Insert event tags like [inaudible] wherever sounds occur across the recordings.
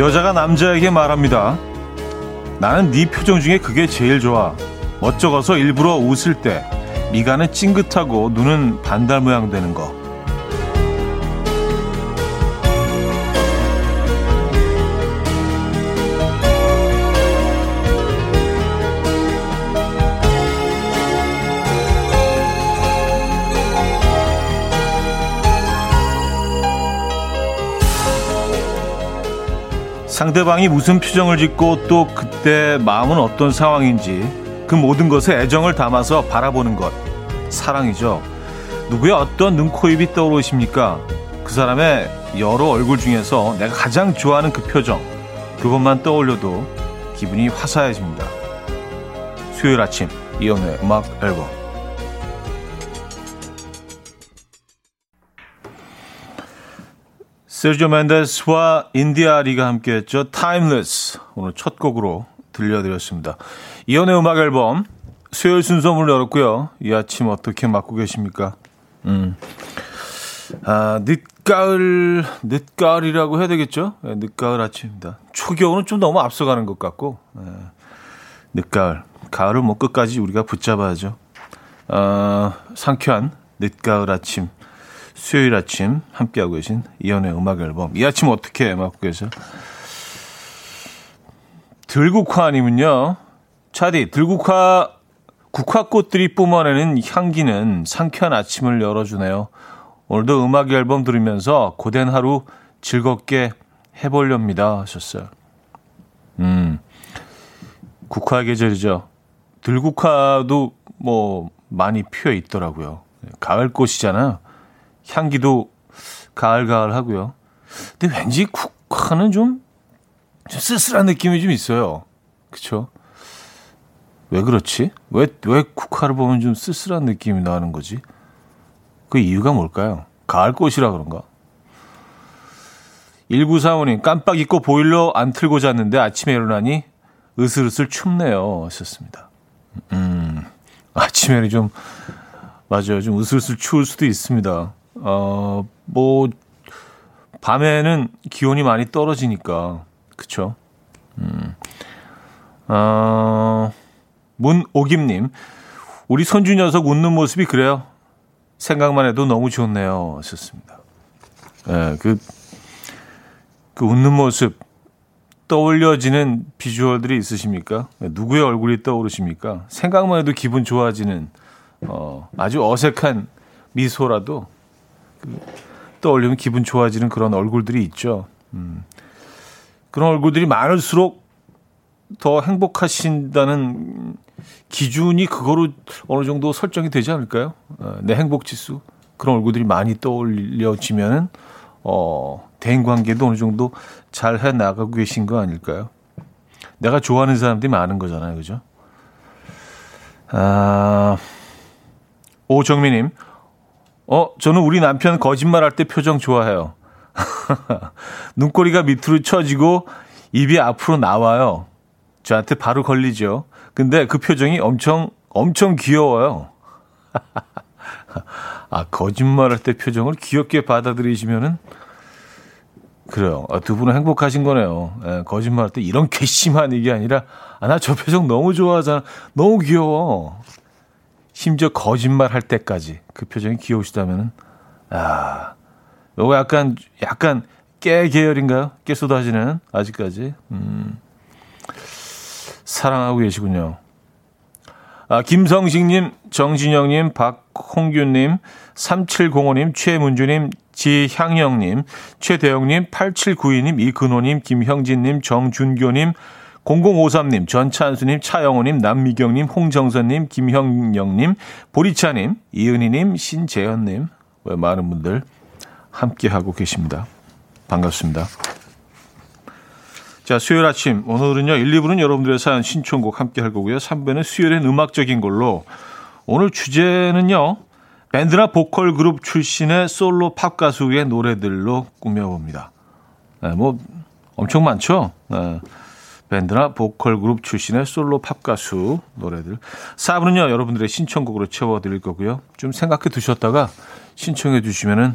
여자가 남자에게 말합니다. 나는 네 표정 중에 그게 제일 좋아. 멋쩍어서 일부러 웃을 때 미간은 찡긋하고 눈은 반달 모양 되는 거. 상대방이 무슨 표정을 짓고 또 그때 마음은 어떤 상황인지 그 모든 것에 애정을 담아서 바라보는 것 사랑이죠. 누구의 어떤 눈, 코, 입이 떠오르십니까? 그 사람의 여러 얼굴 중에서 내가 가장 좋아하는 그 표정 그것만 떠올려도 기분이 화사해집니다. 수요일 아침 이연의 음악 앨범 세르조 멘데스와 인디아리가 함께했죠. Timeless 오늘 첫 곡으로 들려드렸습니다. 이연의 음악 앨범 수요일 순서 문을 열었고요. 이 아침 어떻게 맞고 계십니까? 음. 아, 늦가을, 늦가을이라고 해야 되겠죠? 네, 늦가을 아침입니다. 초겨울은 좀 너무 앞서가는 것 같고, 네. 늦가을. 가을을 뭐 끝까지 우리가 붙잡아야죠. 어, 상쾌한 늦가을 아침. 수요일 아침 함께하고 계신 이연의 음악 앨범. 이 아침 어떻게 맞고 계세요? 들국화님은요, 차디, 들국화, 국화꽃들이 뿜어내는 향기는 상쾌한 아침을 열어주네요. 오늘도 음악 앨범 들으면서 고된 하루 즐겁게 해보렵니다. 하셨어요. 음, 국화 계절이죠. 들국화도 뭐 많이 피어 있더라고요. 가을 꽃이잖아요. 향기도 가을가을 하고요. 근데 왠지 국화는 좀, 좀 쓸쓸한 느낌이 좀 있어요. 그쵸? 왜 그렇지? 왜, 왜 국화를 보면 좀 쓸쓸한 느낌이 나는 거지? 그 이유가 뭘까요? 가을 꽃이라 그런가? 1945님, 깜빡 잊고 보일러 안 틀고 잤는데 아침에 일어나니 으슬으슬 춥네요. 하셨습니다. 음, 아침에는 좀, 맞아요. 좀 으슬으슬 추울 수도 있습니다. 어, 뭐, 밤에는 기온이 많이 떨어지니까, 그쵸? 음, 어, 문오김님, 우리 손주 녀석 웃는 모습이 그래요. 생각만 해도 너무 좋네요. 하셨습니다. 예, 네, 그, 그 웃는 모습, 떠올려지는 비주얼들이 있으십니까? 누구의 얼굴이 떠오르십니까? 생각만 해도 기분 좋아지는, 어, 아주 어색한 미소라도 그, 떠올리면 기분 좋아지는 그런 얼굴들이 있죠. 음. 그런 얼굴들이 많을수록 더 행복하신다는 기준이 그거로 어느 정도 설정이 되지 않을까요? 어, 내 행복 지수 그런 얼굴들이 많이 떠올려지면은 어, 대인 관계도 어느 정도 잘 해 나가고 계신 거 아닐까요? 내가 좋아하는 사람들이 많은 거잖아요, 그죠? 아, 오정민님, 어, 저는 우리 남편 거짓말 할 때 표정 좋아해요. [laughs] 눈꼬리가 밑으로 처지고 입이 앞으로 나와요. 저한테 바로 걸리죠. 근데 그 표정이 엄청, 엄청 귀여워요. [laughs] 아, 거짓말 할 때 표정을 귀엽게 받아들이시면은, 그래요. 아, 두 분은 행복하신 거네요. 예, 거짓말 할 때 이런 괘씸한 얘기 아니라, 아, 나 저 표정 너무 좋아하잖아. 너무 귀여워. 심지어 거짓말 할 때까지 그 표정이 귀여우시다면은, 아, 요거 약간, 약간 깨 계열인가요? 깨 쏟아지는, 아직까지. 음, 사랑하고 계시군요. 아, 김성식님, 정진영님, 박홍규님, 3705님, 최문주님, 지향영님, 최대영님, 8792님, 이근호님, 김형진님, 정준교님, 0053님, 전찬수님, 차영호님, 남미경님, 홍정선님, 김형영님, 보리차님, 이은희님, 신재현님, 왜 많은 분들 함께하고 계십니다. 반갑습니다. 자, 수요일 아침. 오늘은요, 1, 2부는 여러분들의 사연 신청곡 함께 할 거고요. 3부는 수요일엔 음악적인 걸로. 오늘 주제는요, 밴드나 보컬 그룹 출신의 솔로 팝 가수의 노래들로 꾸며봅니다. 네, 뭐, 엄청 많죠? 네. 밴드나 보컬 그룹 출신의 솔로 팝 가수 노래들. 4부는요, 여러분들의 신청곡으로 채워드릴 거고요. 좀 생각해 두셨다가 신청해 주시면은,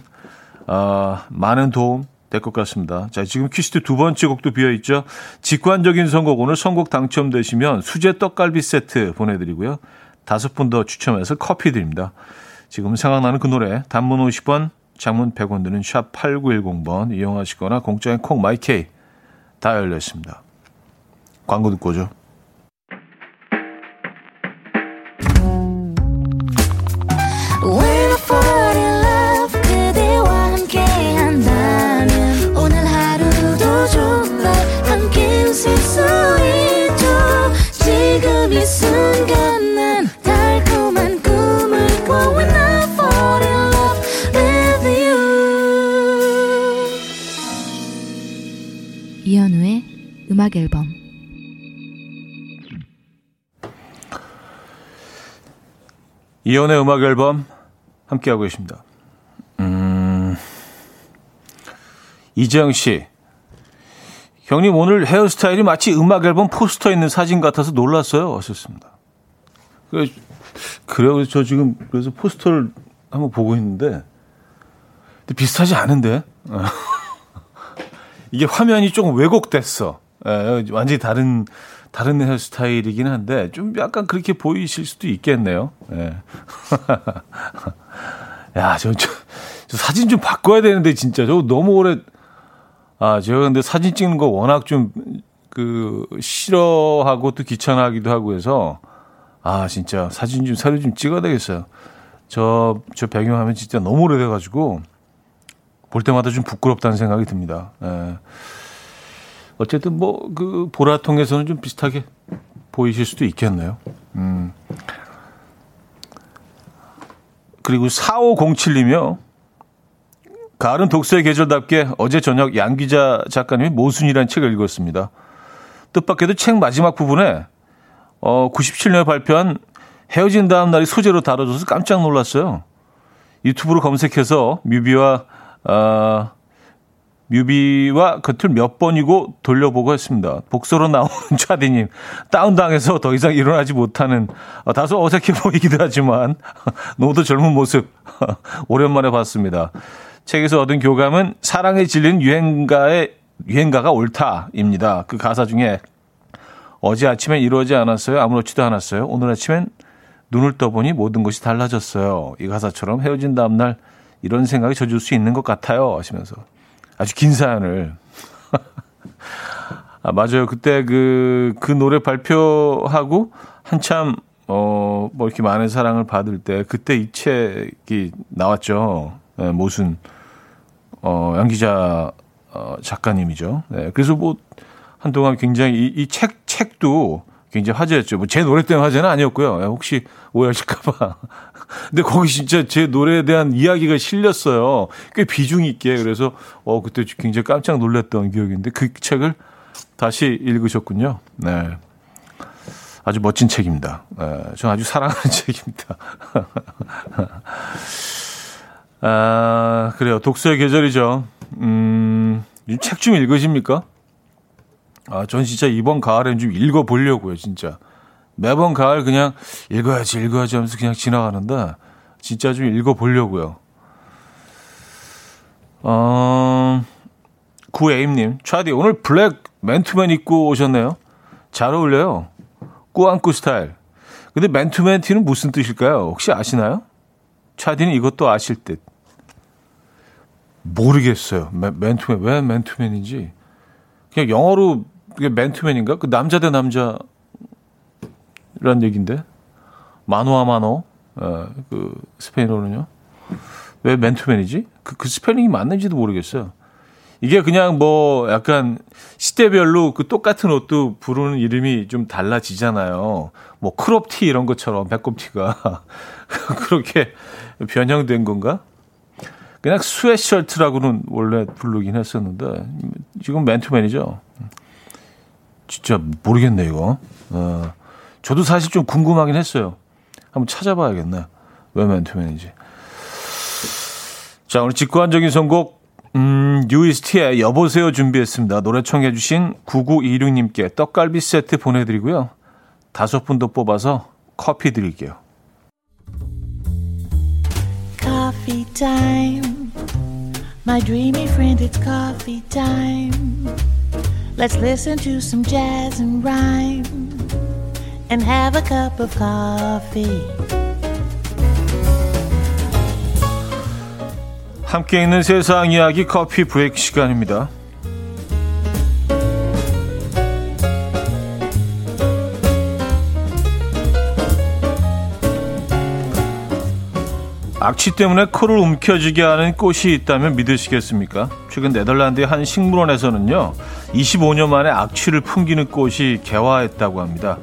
어, 많은 도움 될 것 같습니다. 자, 지금 퀴즈트 두 번째 곡도 비어 있죠. 직관적인 선곡 오늘 선곡 당첨되시면 수제 떡갈비 세트 보내드리고요. 다섯 분 더 추첨해서 커피 드립니다. 지금 생각나는 그 노래 단문 50원, 장문 100원 드는 샵 8910번 이용하시거나 공짜인 콩 마이케이 다 열려 있습니다. 광고 듣고 오죠. 음악 앨범 이연의 음악 앨범 함께하고 계십니다. 음, 이재영 씨. 형님 오늘 헤어스타일이 마치 음악 앨범 포스터에 있는 사진 같아서 놀랐어요. 하셨습니다. 그래, 그래요. 저 지금 그래서 포스터를 한번 보고 있는데 비슷하지 않은데? [laughs] 이게 화면이 조금 왜곡됐어. 예, 완전히 다른 다른 헤어스타일이긴 한데 좀 약간 그렇게 보이실 수도 있겠네요. 예. [laughs] 야, 저, 저, 저, 사진 좀 바꿔야 되는데 진짜 저 너무 오래 아, 제가 근데 사진 찍는 거 워낙 좀 그 싫어하고 또 귀찮아하기도 하고 해서 아, 진짜 사진 좀 새로 좀 찍어야 되겠어요. 저, 저 배경화면 진짜 너무 오래돼 가지고 볼 때마다 좀 부끄럽다는 생각이 듭니다. 예. 어쨌든 뭐 그 보라통에서는 좀 비슷하게 보이실 수도 있겠네요. 음. 그리고 4507이며 가을은 독서의 계절답게 어제 저녁 양 기자 작가님이 모순이라는 책을 읽었습니다. 뜻밖에도 책 마지막 부분에 어 97년에 발표한 헤어진 다음 날이 소재로 다뤄져서 깜짝 놀랐어요. 유튜브로 검색해서 뮤비와 어, 뮤비와 겉을 몇 번이고 돌려보고 했습니다. 복서로 나오는 [laughs] 차디님 다운당해서 더 이상 일어나지 못하는 어, 다소 어색해 보이기도 하지만 [laughs] 너무도 젊은 모습 [laughs] 오랜만에 봤습니다. 책에서 얻은 교감은 사랑에 질린 유행가의 유행가가 옳다입니다. 그 가사 중에 어제 아침엔 이루어지 않았어요. 아무렇지도 않았어요. 오늘 아침엔 눈을 떠보니 모든 것이 달라졌어요. 이 가사처럼 헤어진 다음날 이런 생각이 젖을 수 있는 것 같아요. 하시면서 아주 긴 사연을. [laughs] 아, 맞아요. 그때 그, 그 노래 발표하고 한참, 어, 뭐 이렇게 많은 사랑을 받을 때, 그때 이 책이 나왔죠. 네, 모순, 어, 양 기자, 어, 작가님이죠. 네, 그래서 뭐, 한동안 굉장히 이, 이 책, 책도 굉장히 화제였죠. 뭐 제 노래 때문에 화제는 아니었고요. 예, 혹시 오해하실까봐. 근데 거기 진짜 제 노래에 대한 이야기가 실렸어요. 꽤 비중 있게. 그래서 어 그때 굉장히 깜짝 놀랐던 기억인데 그 책을 다시 읽으셨군요. 네. 아주 멋진 책입니다. 네, 저는 아주 사랑하는 [laughs] 책입니다. 아, 그래요. 독서의 계절이죠. 음, 책 좀 읽으십니까? 아, 전 진짜 이번 가을엔 좀 읽어보려고요, 진짜. 매번 가을 그냥 읽어야지, 읽어야지 하면서 그냥 지나가는데, 진짜 좀 읽어보려고요. 어, 구에임님, 차디, 오늘 블랙 맨투맨 입고 오셨네요. 잘 어울려요. 꾸안꾸 스타일. 근데 맨투맨 티는 무슨 뜻일까요? 혹시 아시나요? 차디는 이것도 아실 듯. 모르겠어요. 맨, 맨투맨, 왜 맨투맨인지. 그냥 영어로 그게 맨투맨인가? 그 남자 대 남자 란 얘기인데. mano a mano. 어, 그 스페인어로는요. 왜 맨투맨이지? 그, 그 스펠링이 맞는지도 모르겠어요. 이게 그냥 뭐 약간 시대별로 그 똑같은 옷도 부르는 이름이 좀 달라지잖아요. 뭐 크롭티 이런 것처럼 배꼽티가 [laughs] 그렇게 변형된 건가? 그냥 스웨셔츠라고는 원래 부르긴 했었는데 지금 맨투맨이죠. 진짜 모르겠네 이거. 어, 저도 사실 좀 궁금하긴 했어요. 한번 찾아봐야겠네. 왜 맨투맨인지. 자, 오늘 직관적인 선곡 음, UST의 여보세요 준비했습니다. 노래 청해 주신 9926님께 떡갈비 세트 보내드리고요. 다섯 분더 뽑아서 커피 드릴게요. Coffee. My dreamy friend, it's coffee time. Let's listen to some jazz and rhyme and have a cup of coffee. 함께 있는 세상 이야기 커피 브레이크 시간입니다. 악취 때문에 코를 움켜쥐게 하는 꽃이 있다면 믿으시겠습니까? 최근 네덜란드의 한 식물원에서는요, 25년 만에 악취를 풍기는 꽃이 개화했다고 합니다.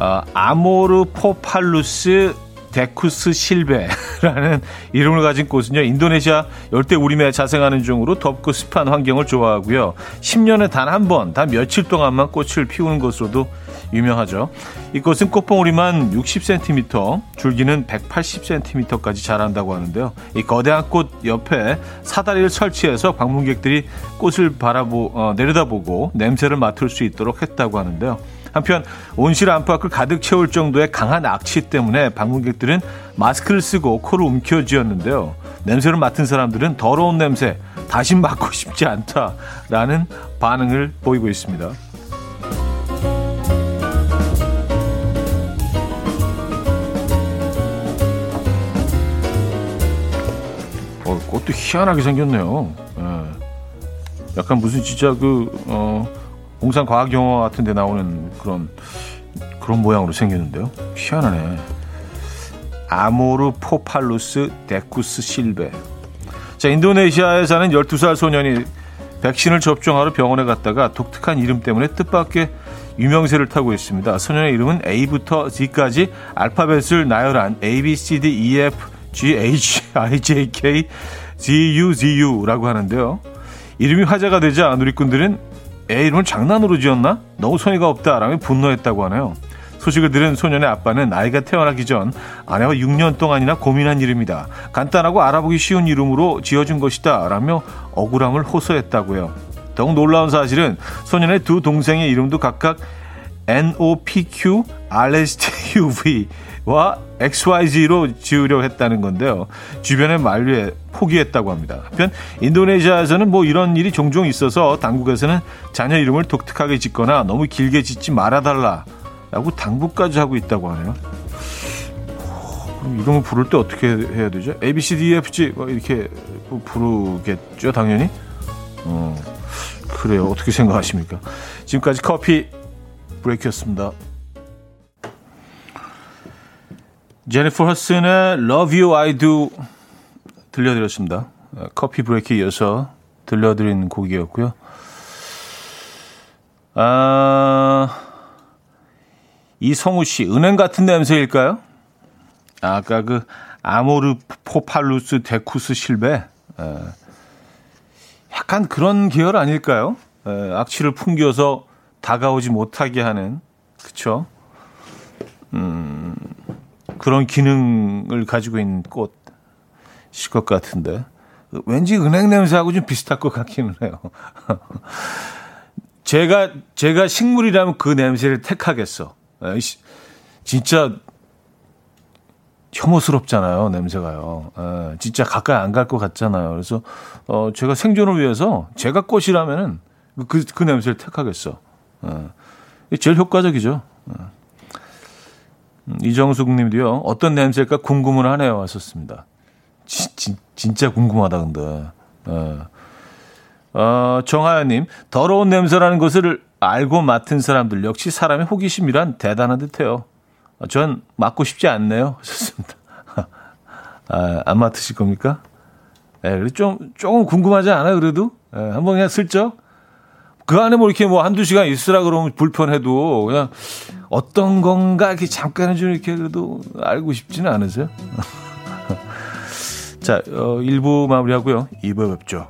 아, Amorphophallus decus-silvae라는 [laughs] 이름을 가진 꽃은요, 인도네시아 열대 우림에 자생하는 종으로 덥고 습한 환경을 좋아하고요. 10년에 단 한 번, 단 며칠 동안만 꽃을 피우는 것으로도 유명하죠. 이 꽃은 꽃봉오리만 60cm, 줄기는 180cm까지 자란다고 하는데요. 이 거대한 꽃 옆에 사다리를 설치해서 방문객들이 꽃을 바라보, 어, 내려다보고 냄새를 맡을 수 있도록 했다고 하는데요. 한편 온실 안팎을 가득 채울 정도의 강한 악취 때문에 방문객들은 마스크를 쓰고 코를 움켜쥐었는데요. 냄새를 맡은 사람들은 더러운 냄새 다시 맡고 [laughs] 싶지 않다라는 반응을 보이고 있습니다. 어, 꽃도 희한하게 생겼네요. 예. 약간 무슨 진짜 그 어, 공상 과학 영화 같은 데 나오는 그런 그런 모양으로 생겼는데요. 희한하네. Amorphophallus decus-silvae. 자, 인도네시아에 사는 12살 소년이 백신을 접종하러 병원에 갔다가 독특한 이름 때문에 뜻밖의 유명세를 타고 있습니다. 소년의 이름은 A부터 Z까지 알파벳을 나열한 A, B, C, D, E, F, G, H, I, J, K, Z, U, Z, U라고 하는데요. 이름이 화제가 되자 누리꾼들은 애 이름을 장난으로 지었나? 너무 성의가 없다라며 분노했다고 하네요. 소식을 들은 소년의 아빠는 아이가 태어나기 전 아내와 6년 동안이나 고민한 이름이다. 간단하고 알아보기 쉬운 이름으로 지어준 것이다. 라며 억울함을 호소했다고요. 더욱 놀라운 사실은 소년의 두 동생의 이름도 각각 NOPQ, RSTUV와 XYZ로 지으려 했다는 건데요. 주변의 만류에 포기했다고 합니다. 한편 인도네시아에서는 뭐 이런 일이 종종 있어서 당국에서는 자녀 이름을 독특하게 짓거나 너무 길게 짓지 말아달라 라고 당부까지 하고 있다고 하네요. 그럼 이름을 부를 때 어떻게 해야 되죠? A, B, C, D, E, F, G 뭐 이렇게 부르겠죠, 당연히. 어, 그래요. 어떻게 생각하십니까? 지금까지 커피 브레이크였습니다. 제니퍼 허슨의 Love You I Do 들려드렸습니다. 커피 브레이크에 이어서 들려드린 곡이었고요. 아, 이성우 씨, 은행 같은 냄새일까요? 아까 그 Amorphophallus decus-silvae. 에, 약간 그런 계열 아닐까요? 에, 악취를 풍겨서 다가오지 못하게 하는, 그쵸? 음, 그런 기능을 가지고 있는 꽃일 것 같은데. 왠지 은행 냄새하고 좀 비슷할 것 같기는 해요. [laughs] 제가, 제가 식물이라면 그 냄새를 택하겠어. 진짜 혐오스럽잖아요, 냄새가요. 에, 진짜 가까이 안 갈 것 같잖아요. 그래서, 어, 제가 생존을 위해서 제가 꽃이라면은 그, 그 냄새를 택하겠어. 에, 제일 효과적이죠. 에. 이정숙 님도요, 어떤 냄새일까 궁금은 하네요. 왔었습니다. 지, 지, 진짜 궁금하다, 근데. 에. 어, 정하연 님, 더러운 냄새라는 것을 알고 맡은 사람들 역시 사람의 호기심이란 대단한 듯해요. 전 맡고 싶지 않네요. [laughs] 좋습니다. 아, 안 맡으실 겁니까? 예, 네, 좀, 조금 궁금하지 않아요, 그래도? 예, 한번 그냥 슬쩍? 그 안에 뭐 이렇게 뭐 한두 시간 있으라 그러면 불편해도 그냥 어떤 건가 이렇게 잠깐은 좀 이렇게 그래도 알고 싶지는 않으세요? [laughs] 자, 어, 1부 마무리하고요. 2부 뵙죠.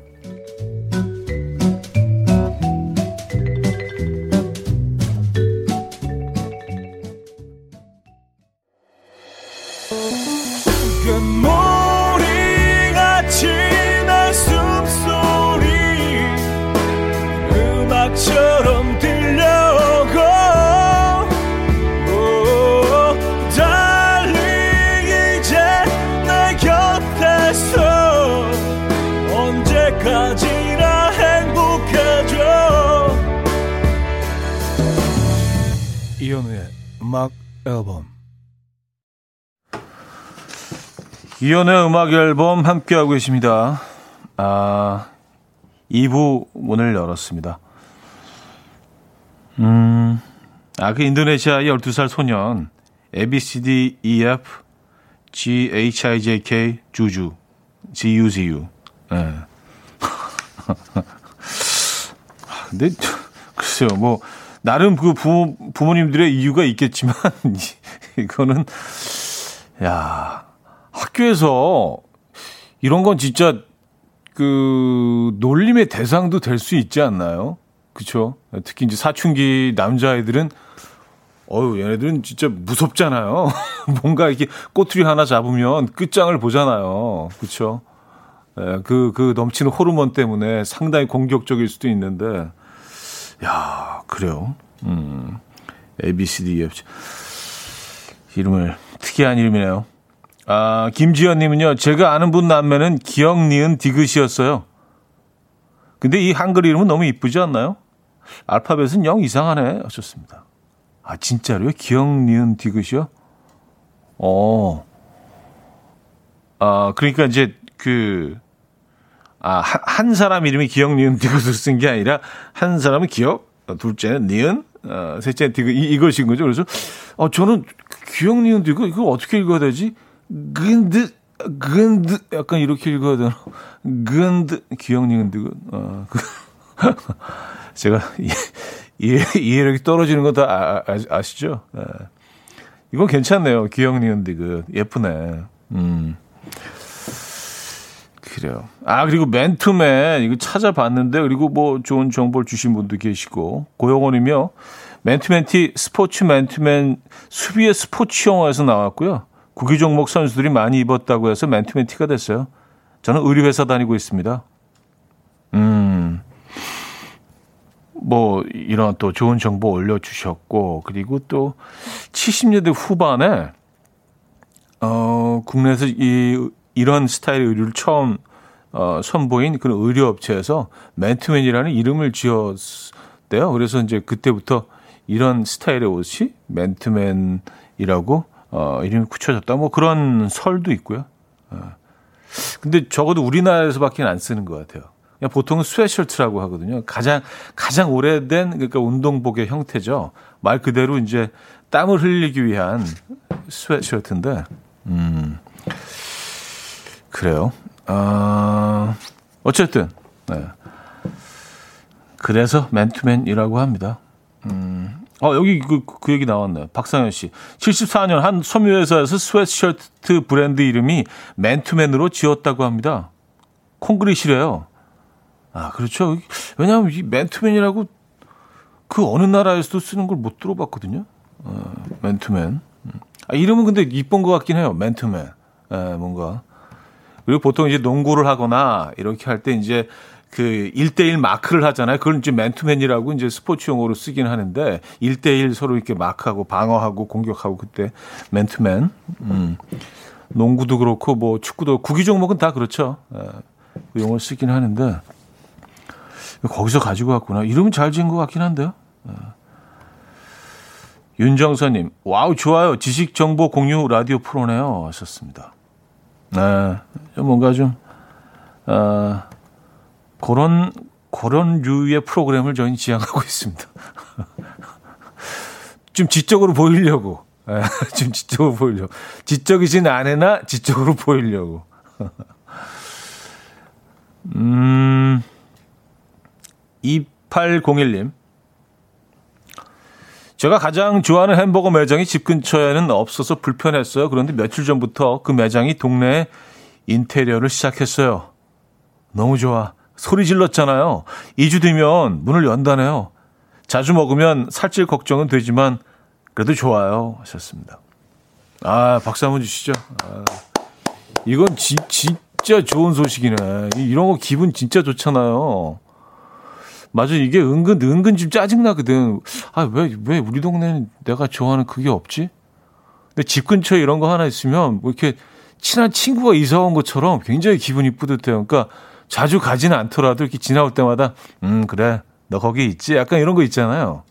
그 앨범 이연의 음악 앨범 함께하고 계십니다. 아, 2부 문을 열었습니다. 음, 아, 그 인도네시아의 12살 소년, ABCDEF, GHIJK, 주주, GUZU. 예. 네. [laughs] 근데, 글쎄요, 뭐, 나름 그 부모, 부모님들의 이유가 있겠지만, [laughs] 이거는, 야 학교에서 이런 건 진짜 그 놀림의 대상도 될 수 있지 않나요? 그쵸? 특히 이제 사춘기 남자애들은 어유 얘네들은 진짜 무섭잖아요. [laughs] 뭔가 이렇게 꼬투리 하나 잡으면 끝장을 보잖아요. 그쵸? 예, 그, 그 넘치는 호르몬 때문에 상당히 공격적일 수도 있는데, 야 그래요. 음, A, B, C, D, E, F. 이름을, 특이한 이름이네요. 아, 김지연님은요, 제가 아는 분 남매는 기억, 니은, 디귿이었어요. 근데 이 한글 이름은 너무 이쁘지 않나요? 알파벳은 영 이상하네. 하셨습니다. 아, 진짜로요? 기억, 니은, 디귿이요? 어. 아, 그러니까 이제 그, 아, 한 사람 이름이 기억, 니은, 디귿을 쓴 게 아니라 한 사람은 기억, 둘째는 니은, 어, 셋째는 디귿, 이, 이것인 거죠. 그래서, 어, 저는 기억, 니은, 디귿, 이거 어떻게 읽어야 되지? 근드 근드 약간 이렇게 읽어야 되나? 근드 기억력은 드 어, 그, [laughs] 제가 이해, 이해력이 떨어지는 거 다 아, 아, 아시죠? 네. 이건 괜찮네요. 기억력은 드 예쁘네. 음. 그래요. 아, 그리고 맨투맨, 이거 찾아봤는데, 그리고 뭐 좋은 정보를 주신 분도 계시고, 고영원이며, 맨투맨티 스포츠 맨투맨 수비의 스포츠 영화에서 나왔고요. 구기 종목 선수들이 많이 입었다고 해서 맨투맨 티가 됐어요. 저는 의류회사 다니고 있습니다. 음, 뭐, 이런 또 좋은 정보 올려주셨고, 그리고 또 70년대 후반에, 어, 국내에서 이, 이런 스타일의 의류를 처음, 어, 선보인 그런 의류업체에서 맨투맨이라는 이름을 지었대요. 그래서 이제 그때부터 이런 스타일의 옷이 맨투맨이라고 어, 이름이 굳혀졌다. 뭐 그런 설도 있고요. 어. 근데 적어도 우리나라에서밖에 안 쓰는 것 같아요. 그냥 보통은 스웨셔츠라고 하거든요. 가장 가장 오래된 그러니까 운동복의 형태죠. 말 그대로 이제 땀을 흘리기 위한 스웨셔츠인데, 음, 그래요. 어, 어쨌든, 네. 그래서 맨투맨이라고 합니다. 음, 어, 여기 그, 그 얘기 나왔네. 박상현 씨. 74년 한 섬유회사에서 스웨트셔츠 브랜드 이름이 맨투맨으로 지었다고 합니다. 콩그리시래요. 아, 그렇죠. 왜냐하면 이 맨투맨이라고 그 어느 나라에서도 쓰는 걸 못 들어봤거든요. 어, 맨투맨. 아, 이름은 근데 이쁜 것 같긴 해요. 맨투맨. 에, 뭔가. 그리고 보통 이제 농구를 하거나 이렇게 할 때 이제 그 1대1 마크를 하잖아요. 그걸 이제 맨투맨이라고 이제 스포츠 용어로 쓰긴 하는데 1대1 서로 이렇게 마크하고 방어하고 공격하고 그때 맨투맨. 음. 농구도 그렇고 뭐 축구도 구기 종목은 다 그렇죠. 예, 그 용어를 쓰긴 하는데 거기서 가지고 왔구나. 이름은 잘 지은 것 같긴 한데요. 예. 윤정선님, wow 좋아요. 지식 정보 공유 라디오 프로네요. 하셨습니다. 네, 뭔가 좀 어, 그런 그런 류의 프로그램을 저희는 지향하고 있습니다. [laughs] 좀 지적으로 보이려고. 예, [laughs] 좀 지적으로 보이려고. 지적이진 않으나 지적으로 보이려고. [laughs] 음, 2801님. 제가 가장 좋아하는 햄버거 매장이 집 근처에는 없어서 불편했어요. 그런데 며칠 전부터 그 매장이 동네에 인테리어를 시작했어요. 너무 좋아. 소리 질렀잖아요. 2주 뒤면 문을 연다네요. 자주 먹으면 살찔 걱정은 되지만 그래도 좋아요. 하셨습니다. 아, 박수 한번 주시죠. 아, 이건 지, 진짜 좋은 소식이네. 이런 거 기분 진짜 좋잖아요. 맞아, 이게 은근, 은근 좀 짜증 나거든. 아, 왜, 왜 우리 동네는 내가 좋아하는 그게 없지? 근데 집 근처 에 이런 거 하나 있으면 뭐 이렇게 친한 친구가 이사 온 것처럼 굉장히 기분이 뿌듯해요. 그러니까 자주 가지는 않더라도 이렇게 지나올 때마다 음 그래 너 거기 있지 약간 이런 거 있잖아요.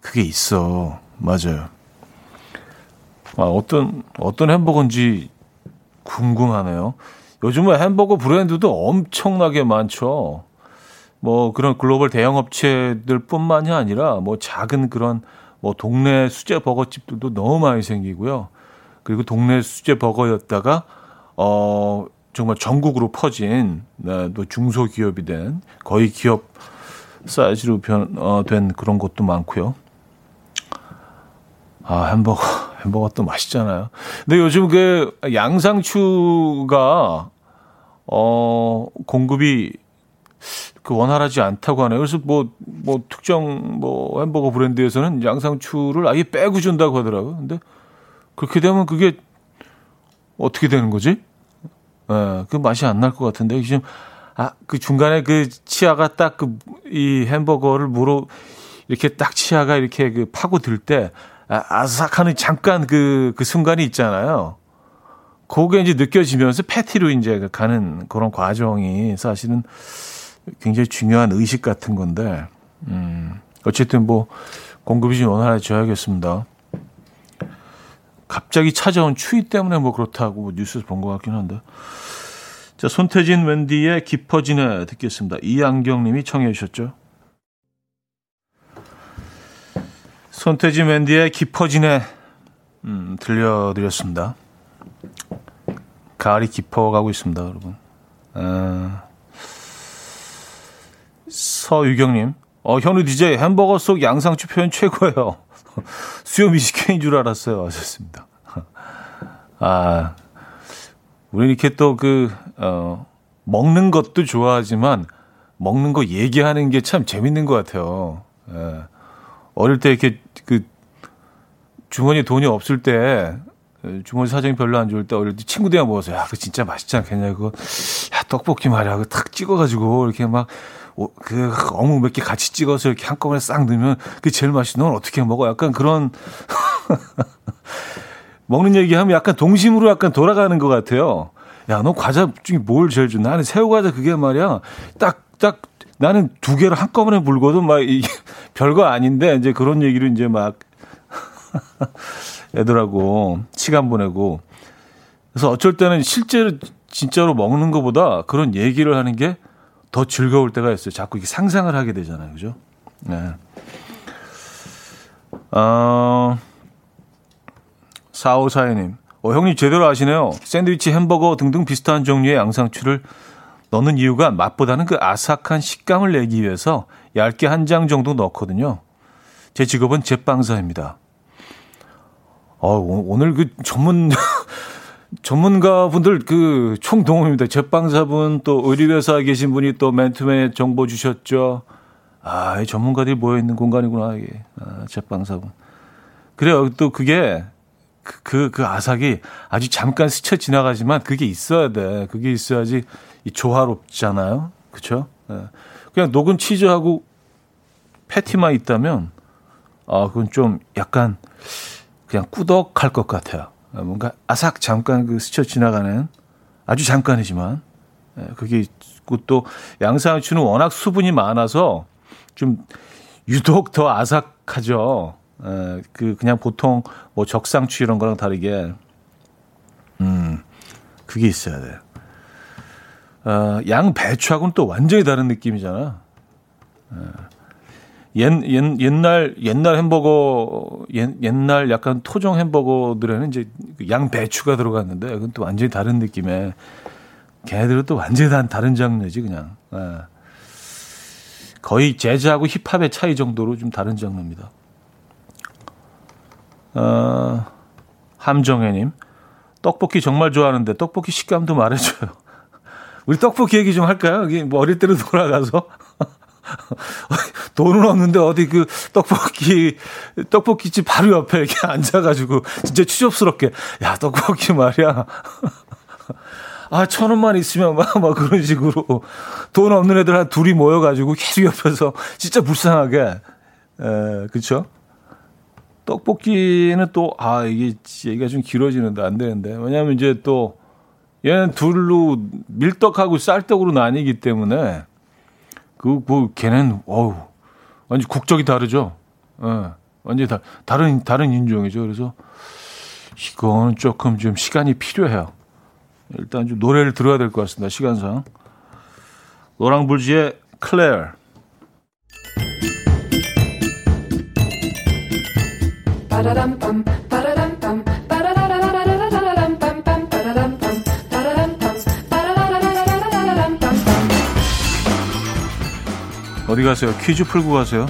그게 있어 맞아요. 아, 어떤 어떤 햄버거인지 궁금하네요. 요즘은 햄버거 브랜드도 엄청나게 많죠. 뭐 그런 글로벌 대형 업체들뿐만이 아니라 뭐 작은 그런 뭐 동네 수제 버거집들도 너무 많이 생기고요. 그리고 동네 수제 버거였다가 어 정말 전국으로 퍼진 네, 또 중소기업이 된 거의 기업 사이즈로 변, 어, 된 그런 곳도 많고요. 아 햄버거 [laughs] 햄버거 또 맛있잖아요. 근데 요즘 그 양상추가 어 공급이 그 원활하지 않다고 하네요. 그래서 뭐, 뭐, 특정 뭐 햄버거 브랜드에서는 양상추를 아예 빼고 준다고 하더라고요. 근데 그렇게 되면 그게 어떻게 되는 거지? 예, 네, 그 맛이 안 날 것 같은데. 지금, 아, 그 중간에 그 치아가 딱 그 이 햄버거를 물어 이렇게 딱 치아가 이렇게 그 파고들 때 아, 아삭하는 잠깐 그, 그 순간이 있잖아요. 그게 이제 느껴지면서 패티로 이제 가는 그런 과정이 사실은 굉장히 중요한 의식 같은 건데, 음, 어쨌든 뭐, 공급이 좀 원활해져야겠습니다. 갑자기 찾아온 추위 때문에 뭐 그렇다고 뭐 뉴스에서 본 것 같긴 한데. 자, 손태진 웬디의 깊어지네 듣겠습니다. 이안경 님이 청해 주셨죠. 손태진 웬디의 깊어지네 음, 들려드렸습니다. 가을이 깊어가고 있습니다, 여러분. 아, 서유경님, 어, 현우 DJ 햄버거 속 양상추 표현 최고예요. [laughs] 수요 미식회인 줄 알았어요. 하셨습니다. [laughs] 아, 우리 이렇게 또 그, 어, 먹는 것도 좋아하지만 먹는 거 얘기하는 게 참 재밌는 것 같아요. 예. 어릴 때 이렇게 그 주머니에 돈이 없을 때 주머니 사정이 별로 안 좋을 때 어릴 때 친구들이랑 먹어서 야, 그 진짜 맛있지 않겠냐, 그거. 야, 떡볶이 말이야. 그거 탁 찍어가지고 이렇게 막 그 어묵 몇 개 같이 찍어서 이렇게 한꺼번에 싹 넣으면 그게 제일 맛있어. 넌 어떻게 먹어? 약간 그런 [laughs] 먹는 얘기하면 약간 동심으로 약간 돌아가는 것 같아요. 야, 너 과자 중에 뭘 제일 좋아? 나는 새우 과자 그게 말이야. 딱, 딱, 나는 두 개를 한꺼번에 불거든 막, 이게 [laughs] 별거 아닌데, 이제 그런 얘기를 이제 막, [laughs] 애들하고 시간 보내고. 그래서 어쩔 때는 실제로 진짜로 먹는 것보다 그런 얘기를 하는 게 더 즐거울 때가 있어요. 자꾸 이게 상상을 하게 되잖아요. 그죠? 네. 어, 4542님. 어, 형님 제대로 아시네요. 샌드위치, 햄버거 등등 비슷한 종류의 양상추를 넣는 이유가 맛보다는 그 아삭한 식감을 내기 위해서 얇게 한 장 정도 넣거든요. 제 직업은 제빵사입니다. 어, 오늘 그 전문, 전문가분들 그 총동원입니다. 제빵사분 또 의류회사에 계신 분이 또 맨투맨 정보 주셨죠. 아, 이 전문가들이 모여 있는 공간이구나, 이게. 아, 제빵사분. 그래요. 또 그게 그, 그, 그 아삭이 아주 잠깐 스쳐 지나가지만 그게 있어야 돼. 그게 있어야지 이 조화롭잖아요. 그쵸? 네. 그냥 녹은 치즈하고 패티만 있다면, 아, 그건 좀 약간 그냥 꾸덕할 것 같아요. 뭔가 아삭 잠깐 그 스쳐 지나가는 아주 잠깐이지만, 네, 그게 있고 또 양상추는 워낙 수분이 많아서 좀 유독 더 아삭하죠. 에, 그 그냥 보통 뭐 적상추 이런 거랑 다르게 음 그게 있어야 돼요. 어, 양 배추하고는 또 완전히 다른 느낌이잖아. 옛, 옛, 옛날, 옛날 햄버거, 옛, 옛날 약간 토종 햄버거들에는 이제 그양 배추가 들어갔는데, 그건 또 완전히 다른 느낌의, 걔네들은 또 완전히 다른 장르지, 그냥. 예. 거의 재즈하고 힙합의 차이 정도로 좀 다른 장르입니다. 어, 함정혜님, 떡볶이 정말 좋아하는데 떡볶이 식감도 말해줘요. [laughs] 우리 떡볶이 얘기 좀 할까요? 여기 뭐 어릴 때로 돌아가서. [laughs] 돈은 없는데 어디 그 떡볶이, 떡볶이집 바로 옆에 이렇게 [laughs] 앉아가지고 진짜 추접스럽게, 야, 떡볶이 말이야. [laughs] 아, 천 원만 있으면 막, 막 그런 식으로 돈 없는 애들 한 둘이 모여가지고 계속 옆에서 진짜 불쌍하게, 에, 그쵸? 떡볶이는 또, 아, 이게 얘기가 좀 길어지는데 안 되는데. 왜냐하면 이제 또 얘는 둘로 밀떡하고 쌀떡으로 나뉘기 때문에 그, 그 걔는 어우 완전 국적이 다르죠. 예. 네, 완전 다 다른 다른 인종이죠. 그래서 이건 조금 좀 시간이 필요해요. 일단 좀 노래를 들어야 될 것 같습니다. 시간상. 노랑불지의 클레어. 어디 가세요? 퀴즈 풀고 가세요.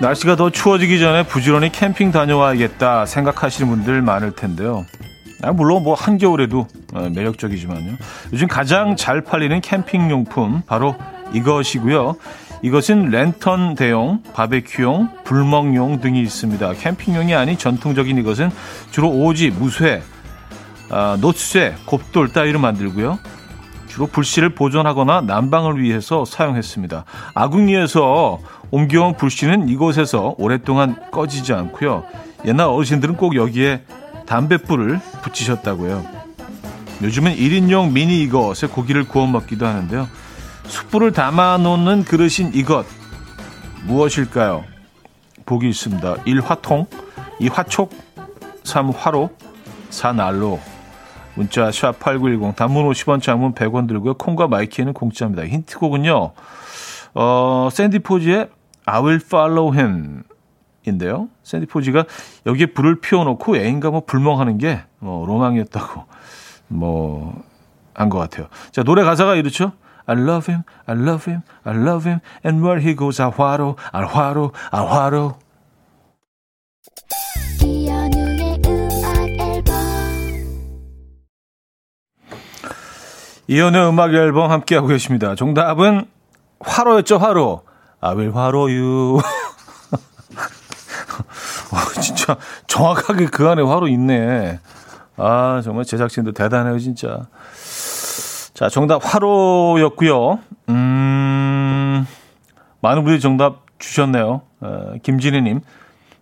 날씨가 더 추워지기 전에 부지런히 캠핑 다녀와야겠다 생각하시는 분들 많을 텐데요. 아, 물론 뭐 한겨울에도 어, 매력적이지만요. 요즘 가장 잘 팔리는 캠핑 용품 바로 이것이고요. 이것은 랜턴 대용, 바베큐용, 불멍용 등이 있습니다. 캠핑용이 아닌 전통적인 이것은 주로 오지, 무쇠, 아, 노쇠, 곱돌 따위로 만들고요. 주로 불씨를 보존하거나 난방을 위해서 사용했습니다. 아궁이에서 옮겨온 불씨는 이곳에서 오랫동안 꺼지지 않고요. 옛날 어르신들은 꼭 여기에 담뱃불을 붙이셨다고요. 요즘은 1인용 미니 이것에 고기를 구워 먹기도 하는데요. 숯불을 담아 놓는 그릇인 이것 무엇일까요? 보기 있습니다. 1. 화통 2. 화촉 3. 화로 4. 난로 문자 샵 8910 단문 50원 장문 100원 들고요. 콩과 마이키는 공짜입니다. 힌트곡은요. 어, 샌디 포지의 I will follow him 인데요. 샌디 포지가 여기에 불을 피워놓고 애인과 뭐 불멍하는 게 뭐 로망이었다고 뭐 한 것 같아요. 자 노래 가사가 이렇죠. I love him, I love him, I love him, and where he goes, 알화로, 알화로, 알화로. 이연의 음악 앨범 함께하고 계십니다. 정답은 화로였죠, 화로. 아윌 화로유. 와, [laughs] 진짜 정확하게 그 안에 화로 있네. 아, 정말 제작진도 대단해요, 진짜. 자, 정답 화로였고요. 음, 많은 분들이 정답 주셨네요. 어, 김진희님,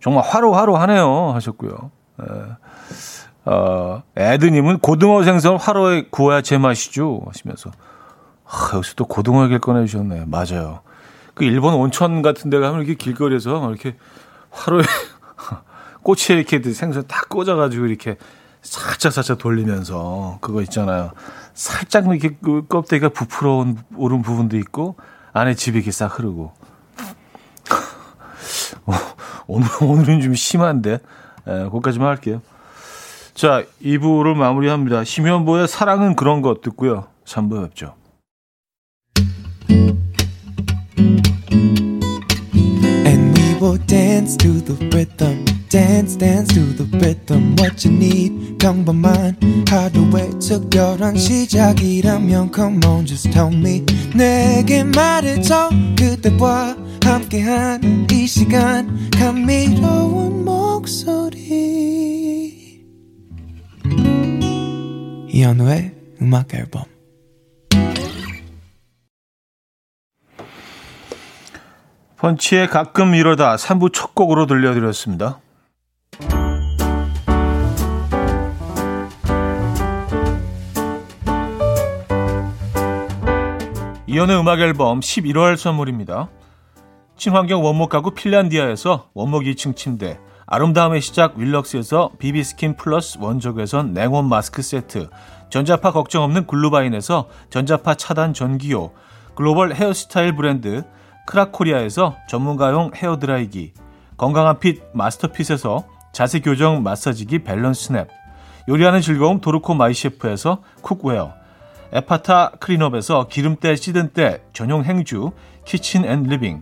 정말 화로 화로 하네요. 하셨고요. 에, 어, 에드님은 고등어 생선 화로에 구워야 제맛이죠. 하시면서. 아, 여기서 또 고등어 얘기를 꺼내주셨네요. 맞아요. 그 일본 온천 같은 데 가면 이렇게 길거리에서 이렇게 화로에 [laughs] 꼬치에 이렇게 생선 딱 꽂아가지고 이렇게 살짝 살짝 돌리면서 그거 있잖아요. 살짝 이렇게 그 껍데기가 부풀어 오른 부분도 있고 안에 집이 이렇게 싹 흐르고. [laughs] 어, 오늘, 오늘은 좀 심한데. 에, 거기까지만 할게요. 자, 2부를 마무리합니다. 심현보의 사랑은 그런 것 듣고요. 3부 뵙죠. 시작이라면 Come on, just tell me. 내게 말해줘. 그대와 함께한 이 시간. 감미로운 목소리. 이현우의 음악 앨범. 펀치의 가끔 이러다 3부 첫 곡으로 들려드렸습니다. 이현우의 음악 앨범 11월 선물입니다. 친환경 원목 가구 핀란디아에서 원목 2층 침대, 아름다움의 시작 윌럭스에서 비비스킨 플러스 원적외선 냉온 마스크 세트, 전자파 걱정 없는 글루바인에서 전자파 차단 전기요, 글로벌 헤어스타일 브랜드 크라코리아에서 전문가용 헤어드라이기, 건강한 fit 마스터핏에서 자세 교정 마사지기 밸런스 냅, 요리하는 즐거움 도르코 마이셰프에서 cookware, 에파타 클린업에서 기름때 찌든 때 전용 행주 Kitchen and Living,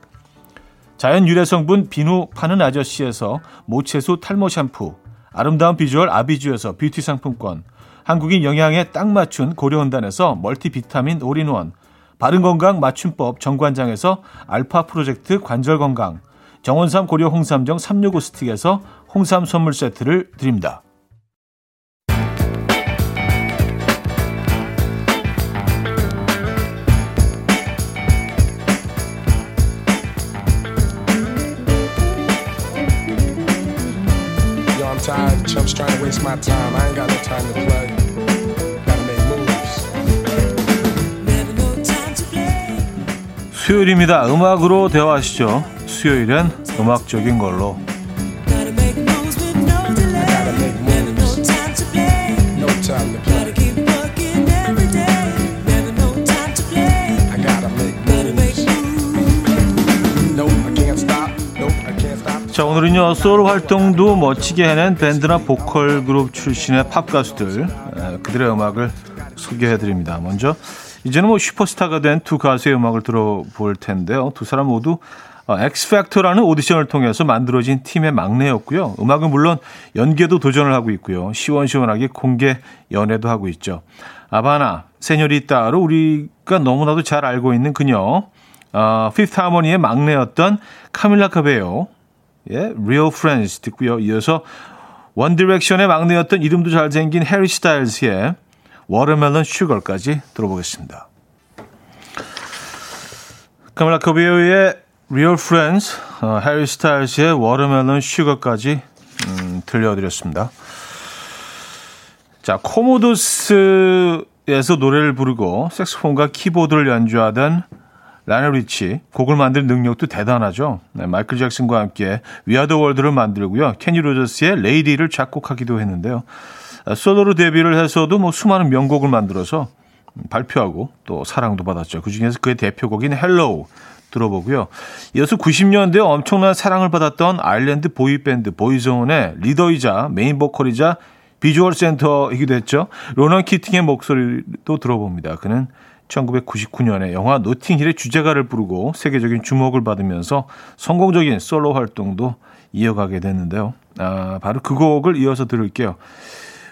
자연 유래 성분 비누 파는 아저씨에서 모체수 탈모 샴푸 아름다운 비주얼 아비주에서 뷰티 상품권 한국인 영양에 딱 맞춘 고려원단에서 멀티비타민 올인원 바른건강 맞춤법 정관장에서 알파 프로젝트 관절건강 정원삼 고려 홍삼정 365 스틱에서 홍삼 선물 세트를 드립니다. Tired. Chumps trying to waste my time. I ain't got no time to play. Gotta make moves. 수요일입니다. 음악으로 대화하시죠. 수요일엔 음악적인 걸로. Gotta make moves. No time to play. I 자 오늘은요 소울 활동도 멋지게 해낸 밴드나 보컬 그룹 출신의 팝 가수들 에, 그들의 음악을 소개해 드립니다. 먼저 이제는 뭐 슈퍼스타가 된 두 가수의 음악을 들어볼 텐데요. 두 사람 모두 어, X Factor라는 오디션을 통해서 만들어진 팀의 막내였고요. 음악은 물론 연기에도 도전을 하고 있고요. 시원시원하게 공개 연애도 하고 있죠. Havana, Señorita로 우리가 너무나도 잘 알고 있는 그녀, 어, Fifth Harmony의 막내였던 카밀라 카베요. 예, Real Friends 듣고요. 이어서 One Direction의 막내였던 이름도 잘생긴 해리 스타일즈의 Watermelon Sugar까지 들어보겠습니다. 카밀라 카베요의 Real Friends, 어, 해리 스타일즈의 Watermelon Sugar까지 음, 들려드렸습니다. 자, Commodores에서 노래를 부르고 색소폰과 키보드를 연주하던 라이오넬 리치 곡을 만들 능력도 대단하죠. 네, 마이클 잭슨과 함께 We Are the World를 만들고요. 케니 로저스의 Lady를 작곡하기도 했는데요. 아, 솔로로 데뷔를 해서도 뭐 수많은 명곡을 만들어서 발표하고 또 사랑도 받았죠. 그중에서 그의 대표곡인 Hello 들어보고요. 이어서 90년대에 엄청난 사랑을 받았던 아일랜드 boy band Boyzone의 리더이자 메인 보컬이자 비주얼 센터이기도 했죠. 로넌 키팅의 목소리도 들어봅니다. 그는 1999년에 영화 노팅힐의 주제가를 부르고 세계적인 주목을 받으면서 성공적인 솔로 활동도 이어가게 됐는데요. 아, 바로 그 곡을 이어서 들을게요.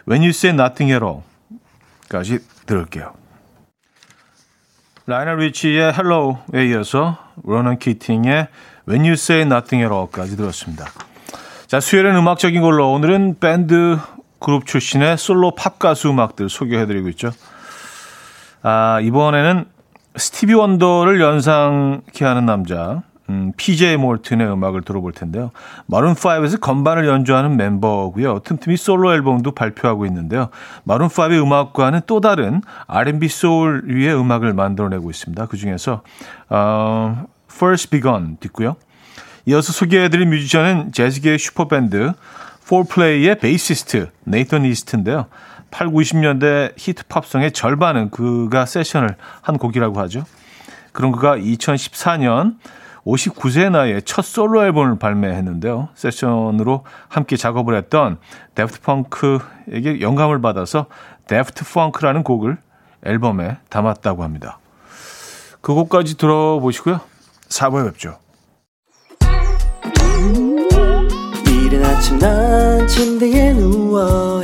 When You Say Nothing at All까지 들을게요. 라이오넬 리치의 Hello에 이어서 로넌 키팅의 When You Say Nothing at All까지 들었습니다. 자, 수요일은 음악적인 걸로 오늘은 밴드 그룹 출신의 솔로 팝 가수 음악들 소개해드리고 있죠. 아, 이번에는 스티비 원더를 연상케 하는 남자, 음, PJ 몰튼의 음악을 들어볼 텐데요. 마룬5에서 건반을 연주하는 멤버고요. 틈틈이 솔로 앨범도 발표하고 있는데요. 마룬5의 음악과는 또 다른 R&B 소울 위주의 음악을 만들어내고 있습니다. 그중에서 어, First Begun 듣고요. 이어서 소개해드릴 뮤지션은 재즈계의 슈퍼밴드 4플레이의 베이시스트 네이선 이스트인데요. 8, 90년대 히트 팝송의 절반은 그가 세션을 한 곡이라고 하죠. 그런 그가 2014년 59세 나이에 첫 솔로 앨범을 발매했는데요. 세션으로 함께 작업을 했던 Daft Punk에게 영감을 받아서 Daft Funk라는 곡을 앨범에 담았다고 합니다. 그 곡까지 들어보시고요. 4부에 뵙죠. 이른 아침 난 침대에 누워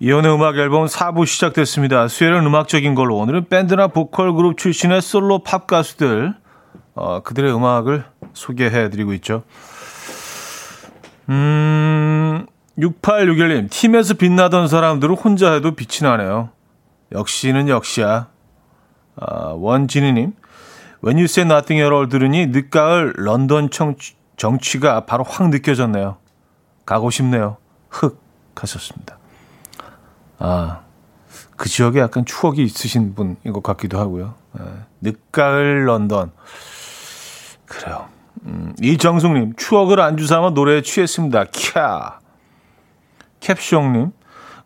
이혼의 음악 앨범 4부 시작됐습니다. 수요일은 음악적인 걸로 오늘은 밴드나 보컬 그룹 출신의 솔로 팝 가수들 어, 그들의 음악을 소개해 드리고 있죠. 음, 6861님, 팀에서 빛나던 사람들은 혼자 해도 빛이 나네요. 역시는 역시야. 아, 원진희님, When You Say Nothing at All 들으니 늦가을 런던 정치, 정취가 바로 확 느껴졌네요. 가고 싶네요. 흑 하셨습니다. 아, 그 지역에 약간 추억이 있으신 분인 것 같기도 하고요. 네. 늦가을 런던. 그래요. 음, 이정숙님, 추억을 안주 삼아 노래에 취했습니다. 캬. 캡숑님,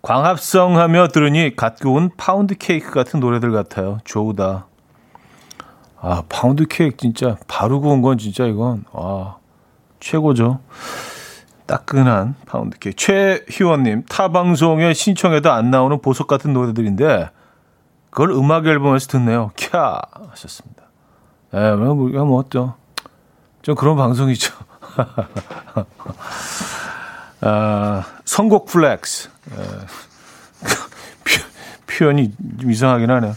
광합성 하며 들으니 갓 구운 파운드 케이크 같은 노래들 같아요. 좋다. 아, 파운드 케이크 진짜 바로 구운 건 진짜 이건, 아, 최고죠. 따끈한 파운드 케이크. 최희원님, 타 방송에 신청해도 안 나오는 보석 같은 노래들인데, 그걸 음악 앨범에서 듣네요. 캬! 하셨습니다. 예, 뭐, 우리가 뭐, 좀, 좀 그런 방송이죠. [laughs] 아, 선곡 flex. 예. [laughs] 표현이 좀 이상하긴 하네요.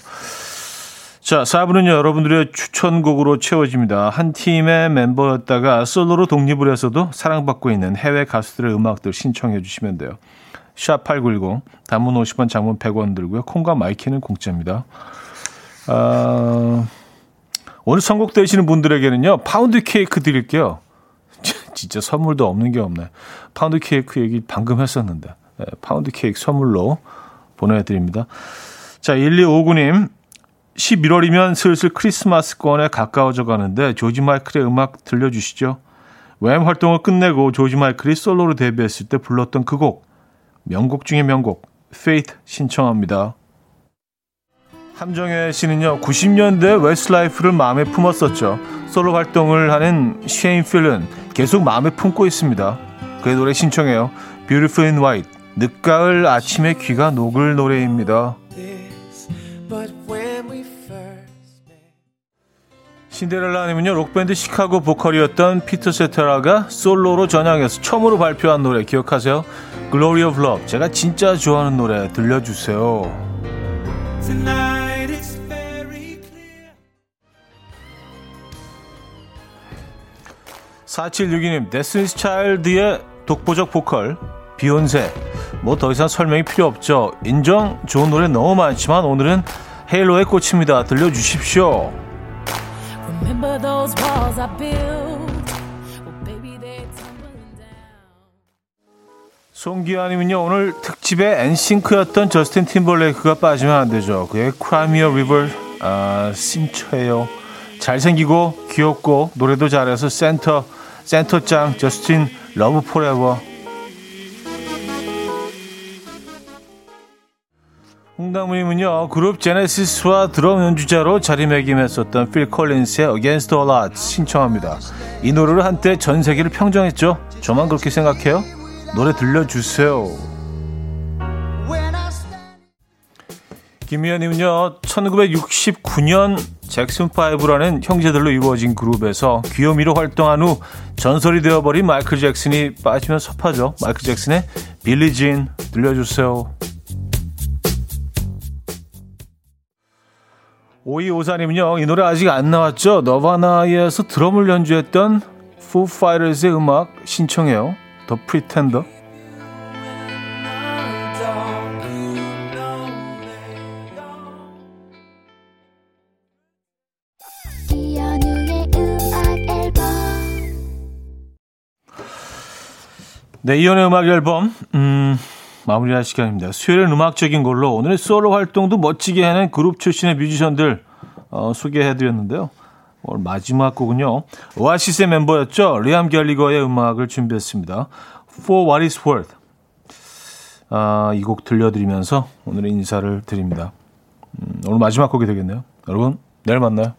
자, 4부는요, 여러분들의 추천곡으로 채워집니다. 한 팀의 멤버였다가 솔로로 독립을 해서도 사랑받고 있는 해외 가수들의 음악들 신청해 주시면 돼요. 샵8910, 단문 50원, 장문 100원 들고요. 콩과 마이케이는 공짜입니다. 아, 오늘 선곡되시는 분들에게는요, 파운드 케이크 드릴게요. [laughs] 진짜 선물도 없는 게 없네. 파운드 케이크 얘기 방금 했었는데. 네, 파운드 케이크 선물로 보내드립니다. 자, 1259님. 11월이면 슬슬 크리스마스권에 가까워져 가는데 조지 마이클의 음악 들려주시죠. 왬 활동을 끝내고 조지 마이클이 솔로로 데뷔했을 때 불렀던 그 곡. 명곡 중의 명곡. Faith 신청합니다. 함정혜 씨는요, 90년대 웨스트라이프를 마음에 품었었죠. 솔로 활동을 하는 쉐인 필란은 계속 마음에 품고 있습니다. 그의 노래 신청해요. Beautiful in White. 늦가을 아침에 귀가 녹을 노래입니다. 신데렐라님은요 록밴드 시카고 보컬이었던 피터 세테라가 솔로로 전향해서 처음으로 발표한 노래 기억하세요? Glory of Love. 제가 진짜 좋아하는 노래 들려주세요. 4762님 데스티니스 차일드의 독보적 보컬 비욘세. 뭐 더 이상 설명이 필요 없죠. 인정? 좋은 노래 너무 많지만 오늘은 Halo에 꽂힙니다. 들려주십시오 Remember those walls I built? Well, baby, they're tumbling down. 송기아님은요 오늘 특집에 엔싱크였던 저스틴 팀벌레이크가 빠지면 안 되죠. 그의 Cry Me a River 아, 신청해요. 잘생기고 귀엽고 노래도 잘해서 센터 센터짱 저스틴 love forever 홍당무님은요 그룹 제네시스와 드럼 연주자로 자리매김했었던 필 콜린스의 Against All Odds 신청합니다. 이 노래를 한때 전 세계를 평정했죠. 저만 그렇게 생각해요? 노래 들려주세요. 김미연님은요 1969년 잭슨 5라는 형제들로 이루어진 그룹에서 귀요미로 활동한 후 전설이 되어버린 마이클 잭슨이 빠지면 섭하죠. 마이클 잭슨의 빌리진 들려주세요. 오이오사님은요, 이 노래 아직 안 나왔죠? 너바나에서 드럼을 연주했던 Foo Fighters의 음악 신청해요. The Pretender. 네, 이연의 음악 앨범, 음, 마무리할 시간입니다. 수요일은 음악적인 걸로 오늘의 솔로 활동도 멋지게 하는 그룹 출신의 뮤지션들 어, 소개해드렸는데요. 오늘 마지막 곡은요. 오아시스의 멤버였죠. 리암 갤리거의 음악을 준비했습니다. For What Is Worth. 아, 이 곡 들려드리면서 오늘의 인사를 드립니다. 음, 오늘 마지막 곡이 되겠네요. 여러분, 내일 만나요.